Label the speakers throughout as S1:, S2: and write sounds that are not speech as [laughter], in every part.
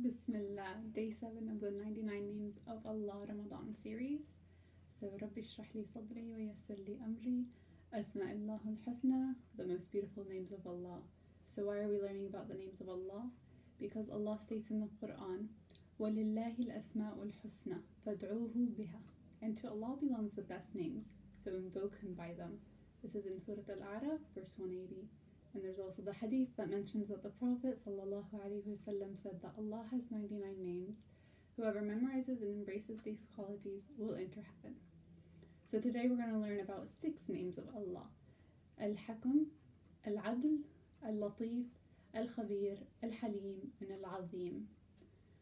S1: Bismillah, day 7 of the 99 Names of Allah Ramadan series. So, Rabbi shrah li sadri wa yassir li amri, Asma'illah al-Husna, the most beautiful names of Allah. So, why are we learning about the names of Allah? Because Allah states in the Quran, وَلِلَّهِ الْأَسْمَاءُ الْحُسْنَى فَادْعُوهُ بِهَا And to Allah belongs the best names, so invoke Him by them. This is in Surah Al-A'raf, verse 180. And there's also the hadith that mentions that the Prophet ﷺ said that Allah has 99 names. Whoever memorizes and embraces these qualities will enter heaven. So today we're going to learn about six names of Allah. Al-Hakam, Al-Adl, Al-Latif, Al-Khabir, Al-Halim, and Al-Azim.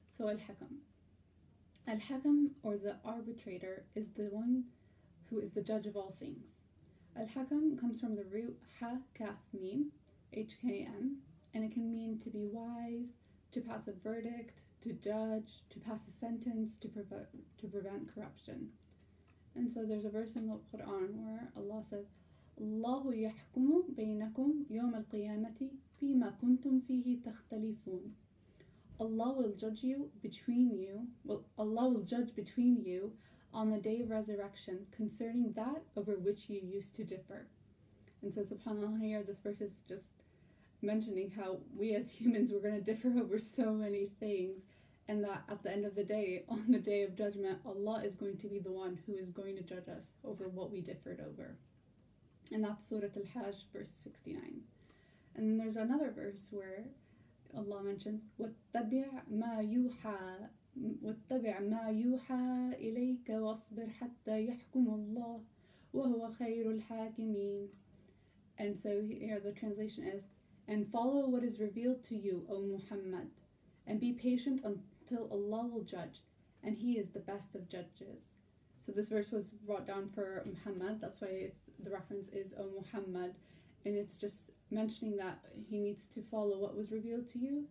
S1: So Al-Hakam. Al-Hakam, or the arbitrator, is the one who is the judge of all things. Al-Hakam comes from the root ha-kaf mim, HKM, and it can mean to be wise, to pass a verdict, to judge, to pass a sentence, to, to prevent corruption. And so there's a verse in the Quran where Allah says, Allah will judge you between you. Well, Allah will judge between you on the day of resurrection concerning that over which you used to differ. And so, subhanAllah, here this verse is just mentioning how we as humans were going to differ over so many things, and that at the end of the day, on the day of judgment, Allah is going to be the one who is going to judge us over what we differed over. And that's Surah Al Hajj, verse 69. And then there's another verse where Allah mentions, وَاتَّبِعْ مَا يُوحَى واتبع ما يوحى إليك واصبر حتى يحكم الله وهو خير الحاكمين and so here the translation is and follow what is revealed to you O Muhammad and be patient until Allah will judge and he is the best of judges so this verse was brought down for Muhammad that's why it's the reference is O Muhammad and it's just mentioning that he needs to follow what was revealed to you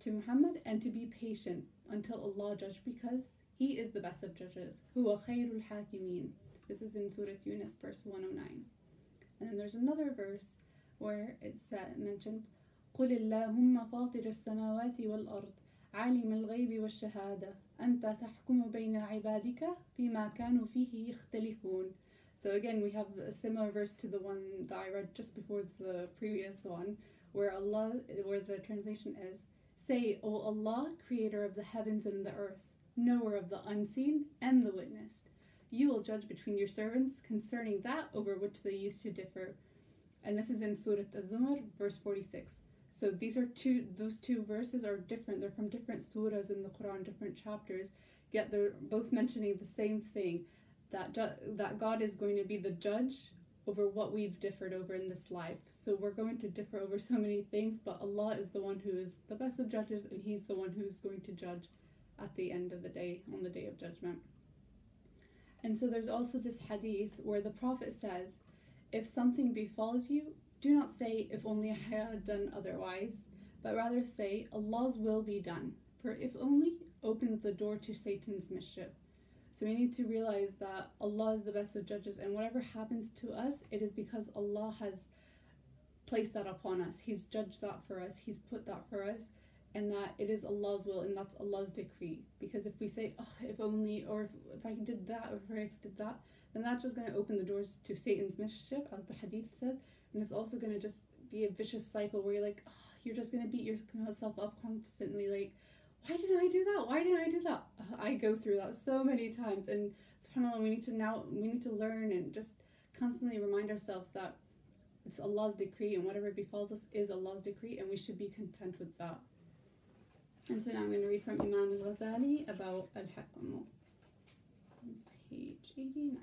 S1: to Muhammad and to be patient until Allah judge because He is the best of judges. Huwa khairul hakimin. This is in Surah Yunus, verse 109. And then there's another verse where it's mentioned قل اللهم فاطر السماوات والأرض عالم الغيب والشهادة أنت تحكم بين عبادك فيما كانوا فيه يختلفون So again we have a similar verse to the one that I read just before the previous one where Allah where the translation is Say, O Allah, creator of the heavens and the earth, knower of the unseen and the witnessed, you will judge between your servants concerning that over which they used to differ. And this is in Surah Az-Zumar, verse 46. So these are two those two verses are different. They're from different surahs in the Quran, different chapters, yet they're both mentioning the same thing that that God is going to be the judge over what we've differed over in this life. So we're going to differ over so many things, but Allah is the one who is the best of judges and He's the one who's going to judge at the end of the day, on the day of judgment. And so there's also this hadith where the Prophet says, If something befalls you, do not say, If only I had done otherwise, but rather say, Allah's will be done. For if only opens the door to Satan's mischief. So we need to realize that Allah is the best of judges, and whatever happens to us, it is because Allah has placed that upon us. He's judged that for us, He's put that for us, and that it is Allah's will and that's Allah's decree. Because if we say, oh, if only, or if, if I did that, or if I did that, then that's just going to open the doors to Satan's mischief, as the hadith says, and it's also going to just be a vicious cycle where you're like, oh, you're just going to beat yourself up constantly, like, why did I do that? Why didn't I do that? Uh, I go through that so many times, and subhanAllah, we need to now we need to learn and just constantly remind ourselves that it's Allah's decree, and whatever befalls us is Allah's decree, and we should be content with that. And so now I'm going to read from Imam al Ghazali about Al Hakam, page 89.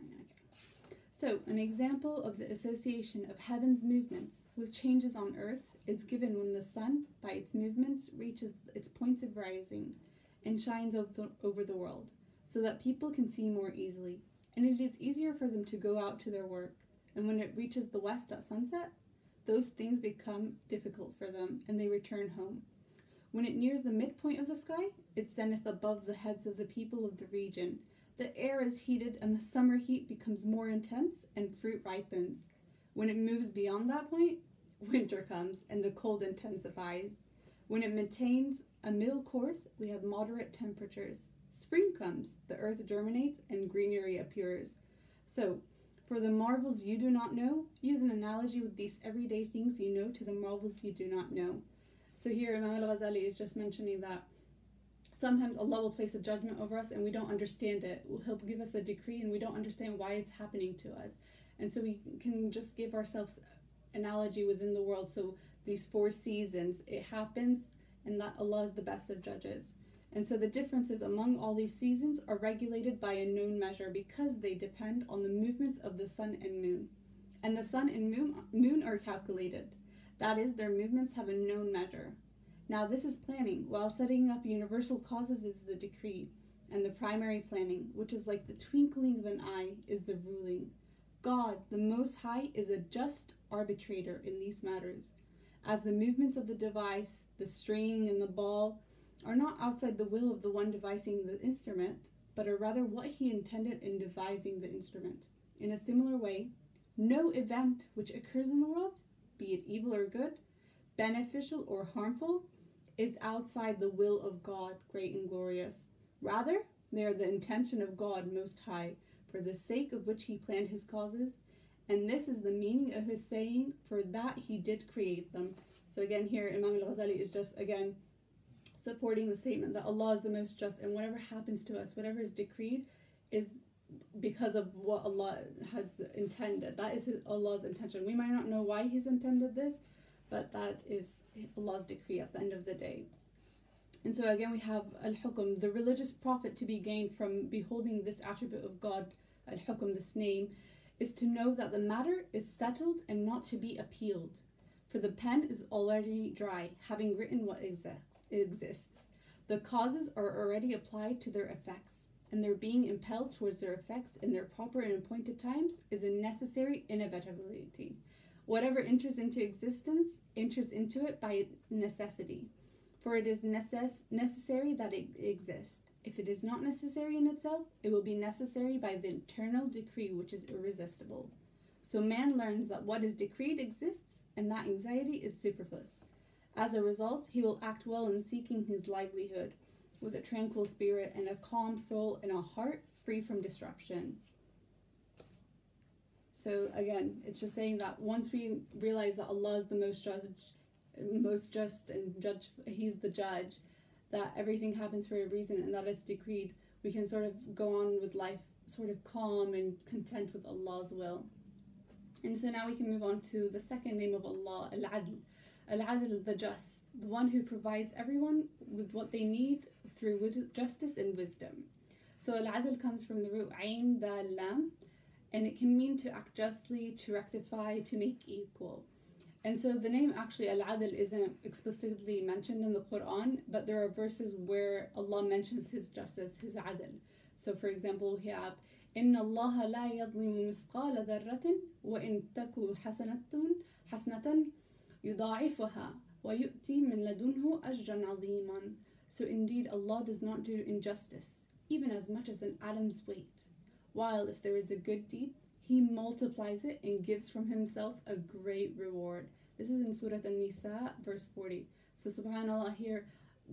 S1: So, an example of the association of heaven's movements with changes on earth is given when the sun, by its movements, reaches its points of rising and shines over the world, so that people can see more easily, and it is easier for them to go out to their work. And when it reaches the west at sunset, those things become difficult for them, and they return home. When it nears the midpoint of the sky, it sendeth above the heads of the people of the region, the air is heated and the summer heat becomes more intense and fruit ripens. When it moves beyond that point, winter comes and the cold intensifies. When it maintains a middle course, we have moderate temperatures. Spring comes, the earth germinates, and greenery appears. So, for the marvels you do not know, use an analogy with these everyday things you know to the marvels you do not know. So here Imam al-Ghazali is just mentioning that sometimes Allah will place a judgment over us and we don't understand it. He'll give us a decree and we don't understand why it's happening to us. And so we can just give ourselves analogy within the world. So these four seasons, it happens and that Allah is the best of judges. And so the differences among all these seasons are regulated by a known measure because they depend on the movements of the sun and moon. And the sun and moon, moon are calculated. That is, their movements have a known measure. Now, this is planning, while setting up universal causes is the decree, and the primary planning, which is like the twinkling of an eye, is the ruling. God, the Most High, is a just arbitrator in these matters. As the movements of the device, the string and the ball, are not outside the will of the one devising the instrument, but are rather what he intended in devising the instrument. In a similar way, no event which occurs in the world, be it evil or good, beneficial or harmful, is outside the will of God, great and glorious. Rather, they are the intention of God Most High, for the sake of which He planned His causes. And this is the meaning of His saying, For that He did create them. So, again, here Imam al Ghazali is just, again, supporting the statement that Allah is the most just, and whatever happens to us, whatever is decreed, is because of what Allah has intended. That is Allah's intention. We might not know why He's intended this, but that is Allah's decree at the end of the day. And so again, we have al hukm, the religious profit to be gained from beholding this attribute of God, al hukm, this name, is to know that the matter is settled and not to be appealed. For the pen is already dry, having written what exists. The causes are already applied to their effects, and their being impelled towards their effects in their proper and appointed times is a necessary inevitability. Whatever enters into existence enters into it by necessity, for it is necess- necessary that it exist. If it is not necessary in itself, it will be necessary by the eternal decree which is irresistible. So man learns that what is decreed exists and that anxiety is superfluous. As a result, he will act well in seeking his livelihood with a tranquil spirit and a calm soul and a heart free from disruption. So again, it's just saying that once we realize that Allah is the most judge, most just and judge, He's the judge, that everything happens for a reason and that it's decreed, we can sort of go on with life sort of calm and content with Allah's will. And so now we can move on to the second name of Allah, Al-Adl. Al-Adl, the just, the one who provides everyone with what they need through justice and wisdom. So Al-Adl comes from the root Ain Dal Lam, and it can mean to act justly, to rectify, to make equal. And so the name actually Al Adl isn't explicitly mentioned in the Quran, but there are verses where Allah mentions His justice, His Adl. So for example, we have إن الله لا يظلم مثقال ذرة وإن تكو حسنة حسنة يضاعفها ويؤتي من لدنه أجرا عظيما. So indeed Allah does not do injustice, even as much as an atom's weight while if there is a good deed, he multiplies it and gives from himself a great reward. This is in Surah An-Nisa, verse 40. So subhanAllah here,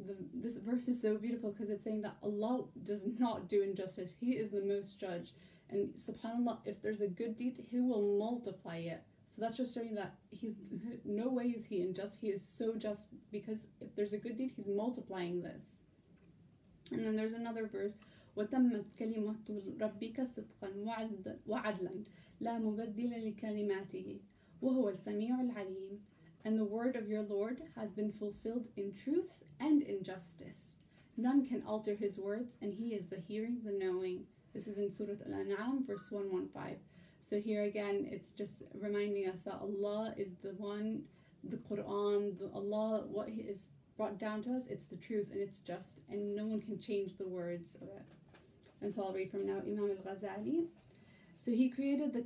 S1: the, this verse is so beautiful because it's saying that Allah does not do injustice. He is the most judge. And subhanAllah, if there's a good deed, He will multiply it. So that's just showing that He's no way is He unjust. He is so just because if there's a good deed, He's multiplying this. And then there's another verse وتمت كلمة ربك صدقا وعدلا لا مبدل لكلماته وهو السميع العليم and the word of your Lord has been fulfilled in truth and in justice. None can alter his words, and he is the hearing, the knowing. This is in Surah Al An'am, verse 115. So here again, it's just reminding us that Allah is the one, the Quran, the Allah, what is brought down to us, it's the truth and it's just, and no one can change the words of it. And so I'll read from now Imam al Ghazali. So he created the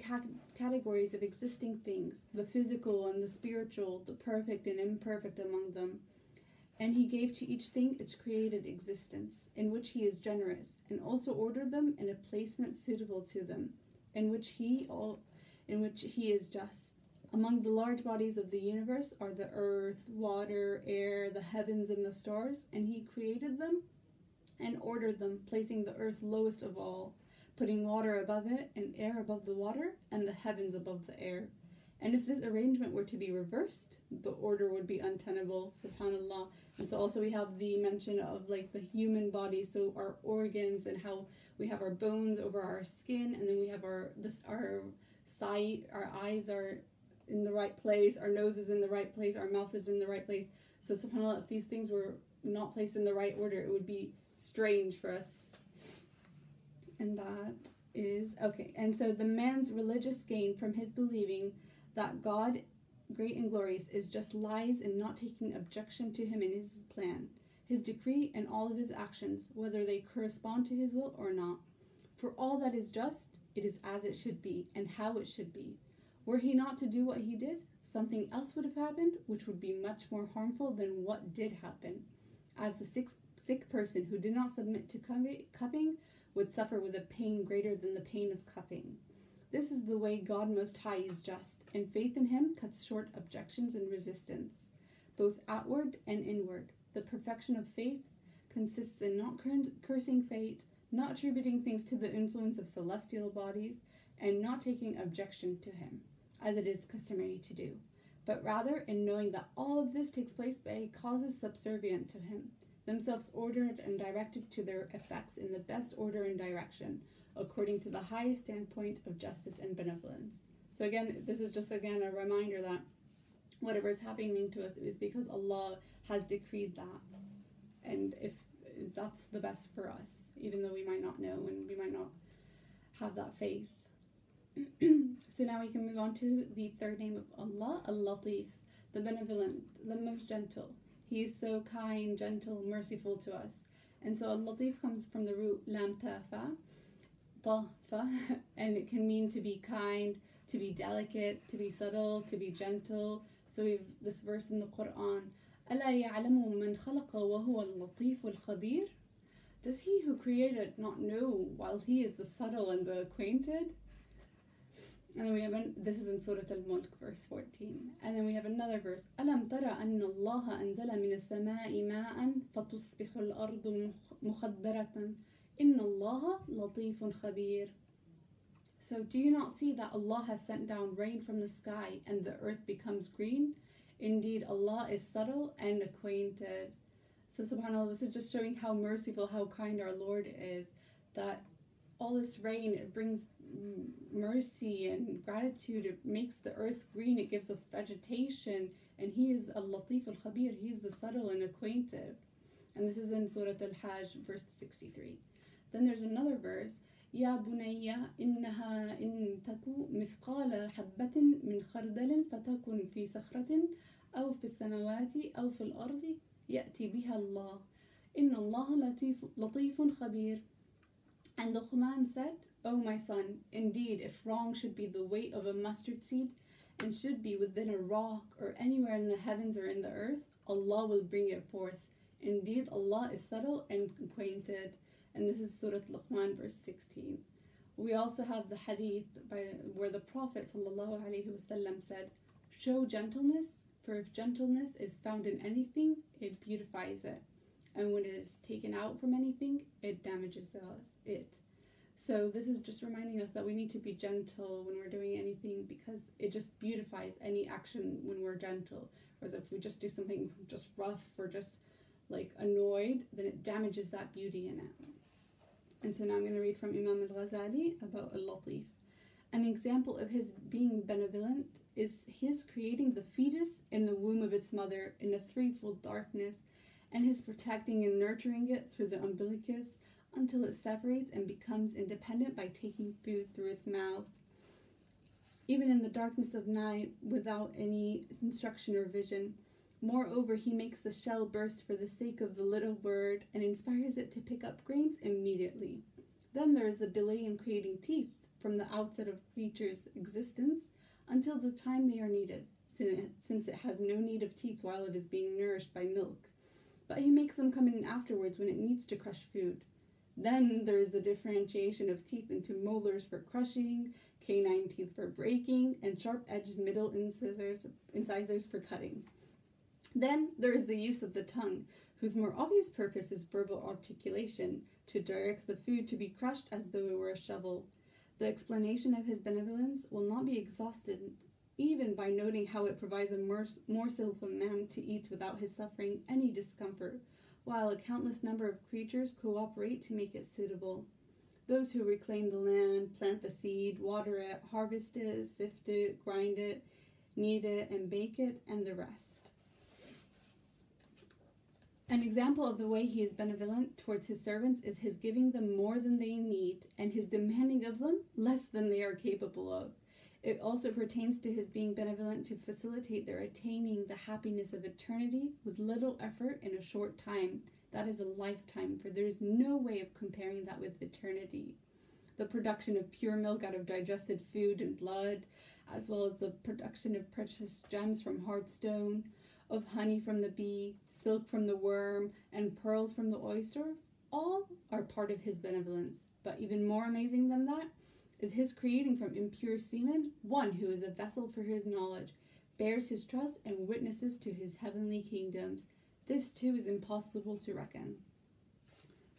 S1: categories of existing things, the physical and the spiritual, the perfect and imperfect among them. And he gave to each thing its created existence, in which he is generous, and also ordered them in a placement suitable to them, in which he all in which he is just. Among the large bodies of the universe are the earth, water, air, the heavens, and the stars, and he created them and ordered them, placing the earth lowest of all, putting water above it, and air above the water, and the heavens above the air. And if this arrangement were to be reversed, the order would be untenable, subhanAllah. And so also we have the mention of like the human body, so our organs and how we have our bones over our skin, and then we have our this our sight, our eyes are in the right place, our nose is in the right place, our mouth is in the right place. So subhanAllah, if these things were not placed in the right order, it would be strange for us. And that is okay. And so the man's religious gain from his believing that God, great and glorious, is just lies and not taking objection to him in his plan, his decree, and all of his actions, whether they correspond to his will or not. For all that is just, it is as it should be, and how it should be. Were he not to do what he did, something else would have happened, which would be much more harmful than what did happen. As the sick, sick person who did not submit to cupping would suffer with a pain greater than the pain of cupping. This is the way God Most High is just, and faith in Him cuts short objections and resistance, both outward and inward. The perfection of faith consists in not cursing fate, not attributing things to the influence of celestial bodies, and not taking objection to Him, as it is customary to do, but rather in knowing that all of this takes place by causes subservient to Him, themselves ordered and directed to their effects in the best order and direction according to the highest standpoint of justice and benevolence. So again, this is just again a reminder that whatever is happening to us is because Allah has decreed that. And if that's the best for us, even though we might not know and we might not have that faith. [clears throat] so now we can move on to the third name of Allah, Al-Latif, the benevolent, the most gentle. He is so kind, gentle, merciful to us. And so Al-Latif comes from the root lam tafa, [laughs] and it can mean to be kind, to be delicate, to be subtle, to be gentle. So we've this verse in the Quran. ألا يعلم من خلق وهو اللطيف الخبير? Does he who created not know while he is the subtle and the acquainted? And then we have an, this is in Surah Al-Mulk, verse 14. And then we have another verse. ألم ترى أن الله أنزل من السماء ماء فتصبح الأرض مخضرة Inna Allah latifun khabir. So do you not see that Allah has sent down rain from the sky and the earth becomes green? Indeed, Allah is subtle and acquainted. So subhanAllah, this is just showing how merciful, how kind our Lord is. That all this rain, it brings mercy and gratitude. It makes the earth green. It gives us vegetation. And He is al-Latif al-Khabir. He's the subtle and acquainted. And this is in Surah Al-Hajj, verse 63. Then there's another verse يا بني إنها إن تكو مثقال حبة من خردل فتكن في صخرة أو في السماوات أو في الأرض يأتي بها الله إن الله لطيف, لطيف خبير And the Quran said, O oh my son, indeed if wrong should be the weight of a mustard seed and should be within a rock or anywhere in the heavens or in the earth, Allah will bring it forth. Indeed, Allah is subtle and acquainted and this is Surah Luqman, verse 16. We also have the hadith by, where the Prophet ﷺ said, Show gentleness, for if gentleness is found in anything, it beautifies it. And when it is taken out from anything, it damages it. So this is just reminding us that we need to be gentle when we're doing anything because it just beautifies any action when we're gentle. Whereas if we just do something just rough or just like annoyed, then it damages that beauty in it. And so now I'm going to read from Imam al Ghazali about Al Latif. An example of his being benevolent is his creating the fetus in the womb of its mother in a threefold darkness, and his protecting and nurturing it through the umbilicus until it separates and becomes independent by taking food through its mouth. Even in the darkness of night, without any instruction or vision, Moreover, he makes the shell burst for the sake of the little bird and inspires it to pick up grains immediately. Then there is the delay in creating teeth from the outset of creature's existence until the time they are needed, since it has no need of teeth while it is being nourished by milk. But he makes them come in afterwards when it needs to crush food. Then there is the differentiation of teeth into molars for crushing, canine teeth for breaking, and sharp edged middle incisors, incisors for cutting. Then there is the use of the tongue, whose more obvious purpose is verbal articulation, to direct the food to be crushed as though it were a shovel. The explanation of his benevolence will not be exhausted even by noting how it provides a morsel for man to eat without his suffering any discomfort, while a countless number of creatures cooperate to make it suitable. Those who reclaim the land, plant the seed, water it, harvest it, sift it, grind it, knead it, and bake it, and the rest. An example of the way he is benevolent towards his servants is his giving them more than they need and his demanding of them less than they are capable of. It also pertains to his being benevolent to facilitate their attaining the happiness of eternity with little effort in a short time. That is a lifetime, for there is no way of comparing that with eternity. The production of pure milk out of digested food and blood, as well as the production of precious gems from hard stone, of honey from the bee, silk from the worm, and pearls from the oyster, all are part of his benevolence. But even more amazing than that, is his creating from impure semen one who is a vessel for his knowledge, bears his trust, and witnesses to his heavenly kingdoms. This too is impossible to reckon.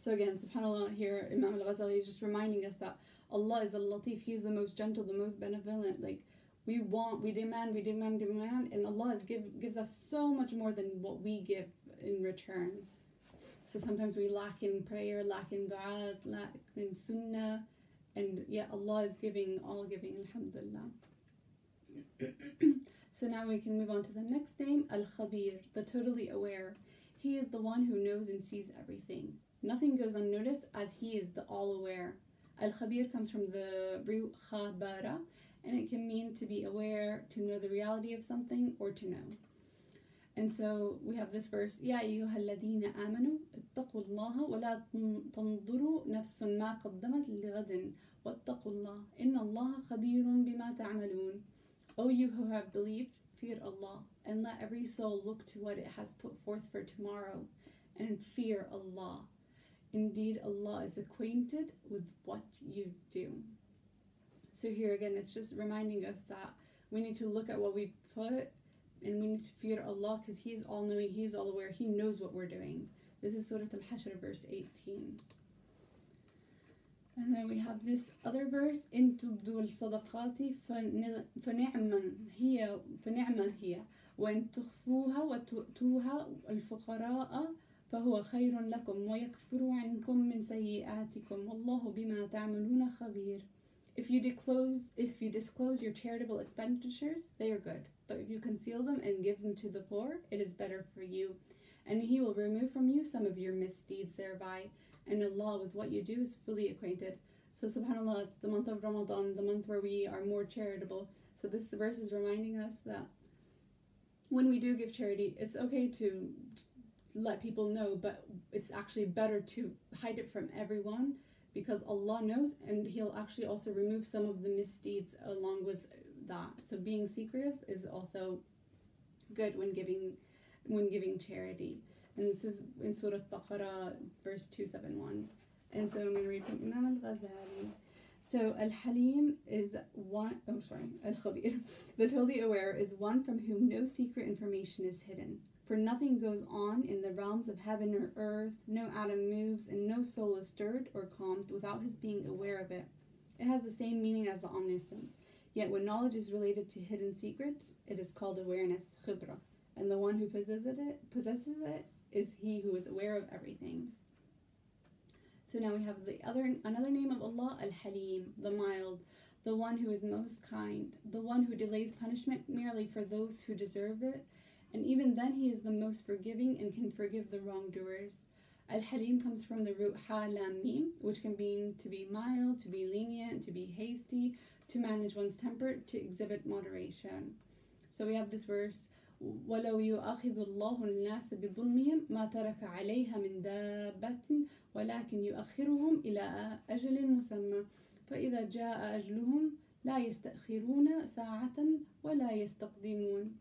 S1: So again, subhanAllah, here Imam al Ghazali is just reminding us that Allah is a Latif, He is the most gentle, the most benevolent. Like we want, we demand, we demand, demand, and Allah is give, gives us so much more than what we give in return. So sometimes we lack in prayer, lack in du'as, lack in sunnah, and yet Allah is giving, all giving, alhamdulillah. [coughs] so now we can move on to the next name, Al Khabir, the totally aware. He is the one who knows and sees everything. Nothing goes unnoticed as he is the all aware. Al Khabir comes from the root khabara, and it can mean to be aware, to know the reality of something, or to know. And so we have this verse, يا أيها الذين آمنوا اتقوا الله ولا تنظروا نفس ما قدمت لغد واتقوا الله إن الله خبير بما تعملون. O you who have believed, fear Allah, and let every soul look to what it has put forth for tomorrow, and fear Allah. Indeed, Allah is acquainted with what you do. So here again, it's just reminding us that we need to look at what we put and we need to fear Allah because He is all knowing, He is all aware, He knows what we're doing. This is Surah Al Hashr, verse 18. And then we have this other verse إن تبدوا الصدقات فنعما هي فنعما هي وإن تخفوها وتؤتوها الفقراء فهو خير لكم ويكفر عنكم من سيئاتكم والله بما تعملون خبير. If you disclose if you disclose your charitable expenditures, they are good. But if you conceal them and give them to the poor, it is better for you. And he will remove from you some of your misdeeds thereby. And Allah, with what you do, is fully acquainted. So, subhanAllah, it's the month of Ramadan, the month where we are more charitable. So, this verse is reminding us that when we do give charity, it's okay to let people know, but it's actually better to hide it from everyone because Allah knows and He'll actually also remove some of the misdeeds along with that. So being secretive is also good when giving when giving charity. And this is in Surah Baqarah, verse 271. And so I'm going to read from Imam al Ghazali. So Al Halim is one, oh sorry, Al Khabir. [laughs] The totally aware is one from whom no secret information is hidden. For nothing goes on in the realms of heaven or earth, no atom moves, and no soul is stirred or calmed without his being aware of it. It has the same meaning as the omniscient. Yet when knowledge is related to hidden secrets, it is called awareness, khibra, and the one who possesses it, possesses it is he who is aware of everything. So now we have the other another name of Allah, Al-Halim, the mild, the one who is most kind, the one who delays punishment merely for those who deserve it, and even then he is the most forgiving and can forgive the wrongdoers. Al-Halim comes from the root ha lam mim, which can mean to be mild, to be lenient, to be hasty, to manage one's temper, to exhibit moderation. So we have this verse ولو يؤاخذ الله الناس بظلمهم ما ترك عليها من دابة ولكن يؤخرهم إلى أجل مسمى فإذا جاء أجلهم لا يستأخرون ساعة ولا يستقدمون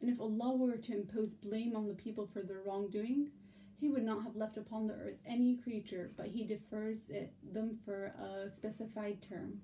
S1: And if Allah were to impose blame on the people for their wrongdoing, he would not have left upon the earth any creature, but he defers it, them for a specified term.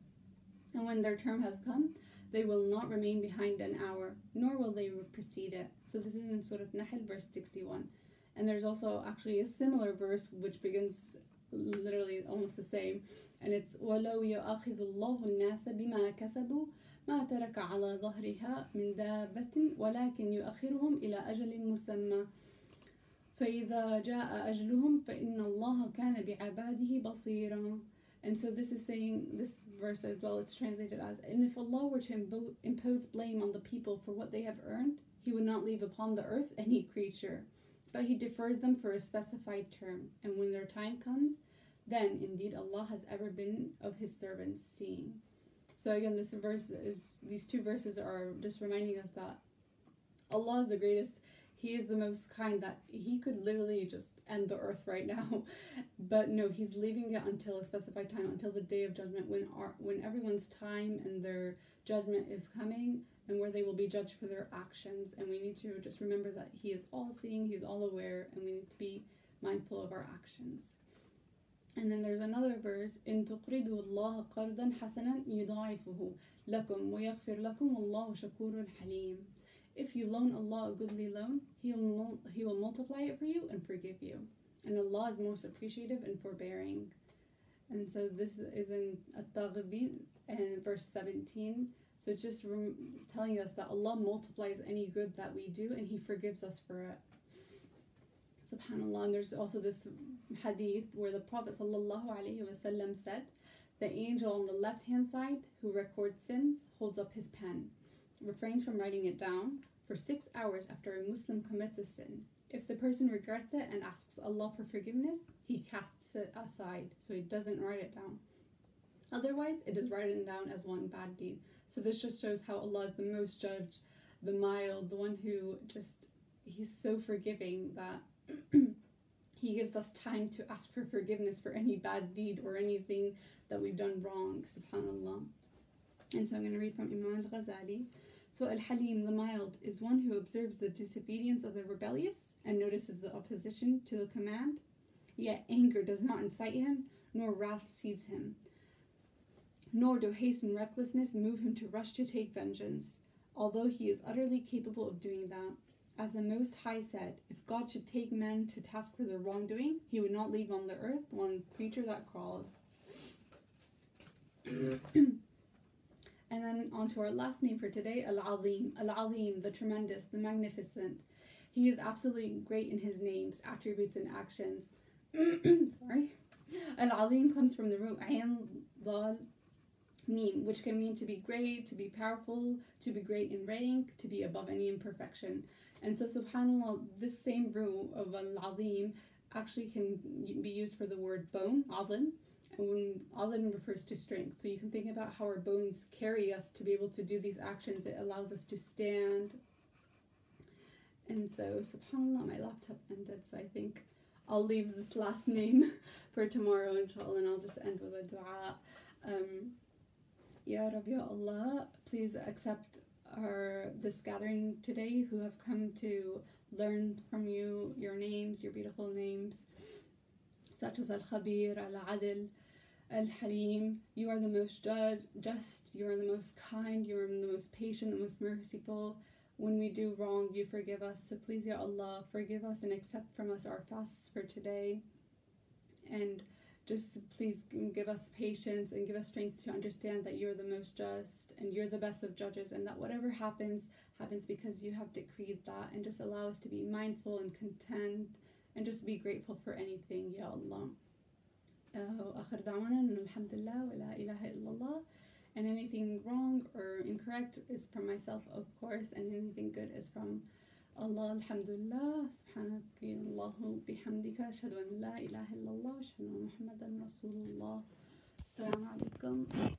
S1: And when their term has come, they will not remain behind an hour, nor will they precede it. So this is in Surah Nahl, verse 61. And there's also actually a similar verse which begins literally almost the same. And it's وَلَوْ يَأْخِذُ اللَّهُ النَّاسَ بِمَا كَسَبُوا ما ترك على ظهرها من دابة ولكن يؤخرهم إلى أجل مسمى فإذا جاء أجلهم فإن الله كان بعباده بصيرا and so this is saying this verse as well it's translated as and if Allah were to imbo- impose blame on the people for what they have earned he would not leave upon the earth any creature but he defers them for a specified term. And when their time comes then indeed Allah has ever been of his servants seeing. So again this verse is these two verses are just reminding us that Allah is the greatest he is the most kind that he could literally just end the earth right now [laughs] but no he's leaving it until a specified time until the day of judgment when our, when everyone's time and their judgment is coming and where they will be judged for their actions and we need to just remember that he is all seeing he's all aware and we need to be mindful of our actions and then there's another verse in تقرضوا الله قرضا حسنا يضاعفه لكم ويغفر لكم والله شكور حليم if you loan Allah a goodly loan, He will, he will multiply it for you and forgive you. And Allah is most appreciative and forbearing. And so this is in At-Taghabin and verse 17. So it's just rem- telling us that Allah multiplies any good that we do and He forgives us for it. Subhanallah. And there's also this hadith where the Prophet ﷺ said, The angel on the left hand side who records sins holds up his pen refrains from writing it down for six hours after a Muslim commits a sin. If the person regrets it and asks Allah for forgiveness, he casts it aside, so he doesn't write it down. Otherwise, it is written down as one bad deed. So this just shows how Allah is the most judge, the mild, the one who just, he's so forgiving that [clears throat] he gives us time to ask for forgiveness for any bad deed or anything that we've done wrong, subhanAllah. And so I'm going to read from Imam al-Ghazali. So Al Halim, the mild, is one who observes the disobedience of the rebellious and notices the opposition to the command. Yet anger does not incite him, nor wrath seize him. Nor do haste and recklessness move him to rush to take vengeance, although he is utterly capable of doing that. As the Most High said, if God should take men to task for their wrongdoing, he would not leave on the earth one creature that crawls. [clears throat] And then on to our last name for today, Al Azim. Al Azim, the tremendous, the magnificent. He is absolutely great in his names, attributes, and actions. [clears throat] Sorry. Al Azim comes from the root Ayn Dal Mim, which can mean to be great, to be powerful, to be great in rank, to be above any imperfection. And so, subhanAllah, this same root of Al Azim actually can be used for the word bone, Azim, when Alim refers to strength. So you can think about how our bones carry us to be able to do these actions. It allows us to stand. And so, subhanAllah, my laptop ended, so I think I'll leave this last name [laughs] for tomorrow, inshallah, and I'll just end with a dua. Um, Ya Rabbi, Ya Allah, please accept our this gathering today who have come to learn from you your names, your beautiful names, such as Al Khabir, Al Adil, Al Halim, you are the most just, you are the most kind, you are the most patient, the most merciful. When we do wrong, you forgive us. So please, Ya Allah, forgive us and accept from us our fasts for today. And just please give us patience and give us strength to understand that you're the most just and you're the best of judges, and that whatever happens, happens because you have decreed that. And just allow us to be mindful and content and just be grateful for anything, Ya Allah. وآخر دعوانا أن الحمد لله ولا إله إلا الله and anything wrong or incorrect is from myself of course and anything good is from Allah alhamdulillah سبحانك الله بحمدك أشهد أن لا إله إلا الله أشهد أن محمدا رسول الله السلام عليكم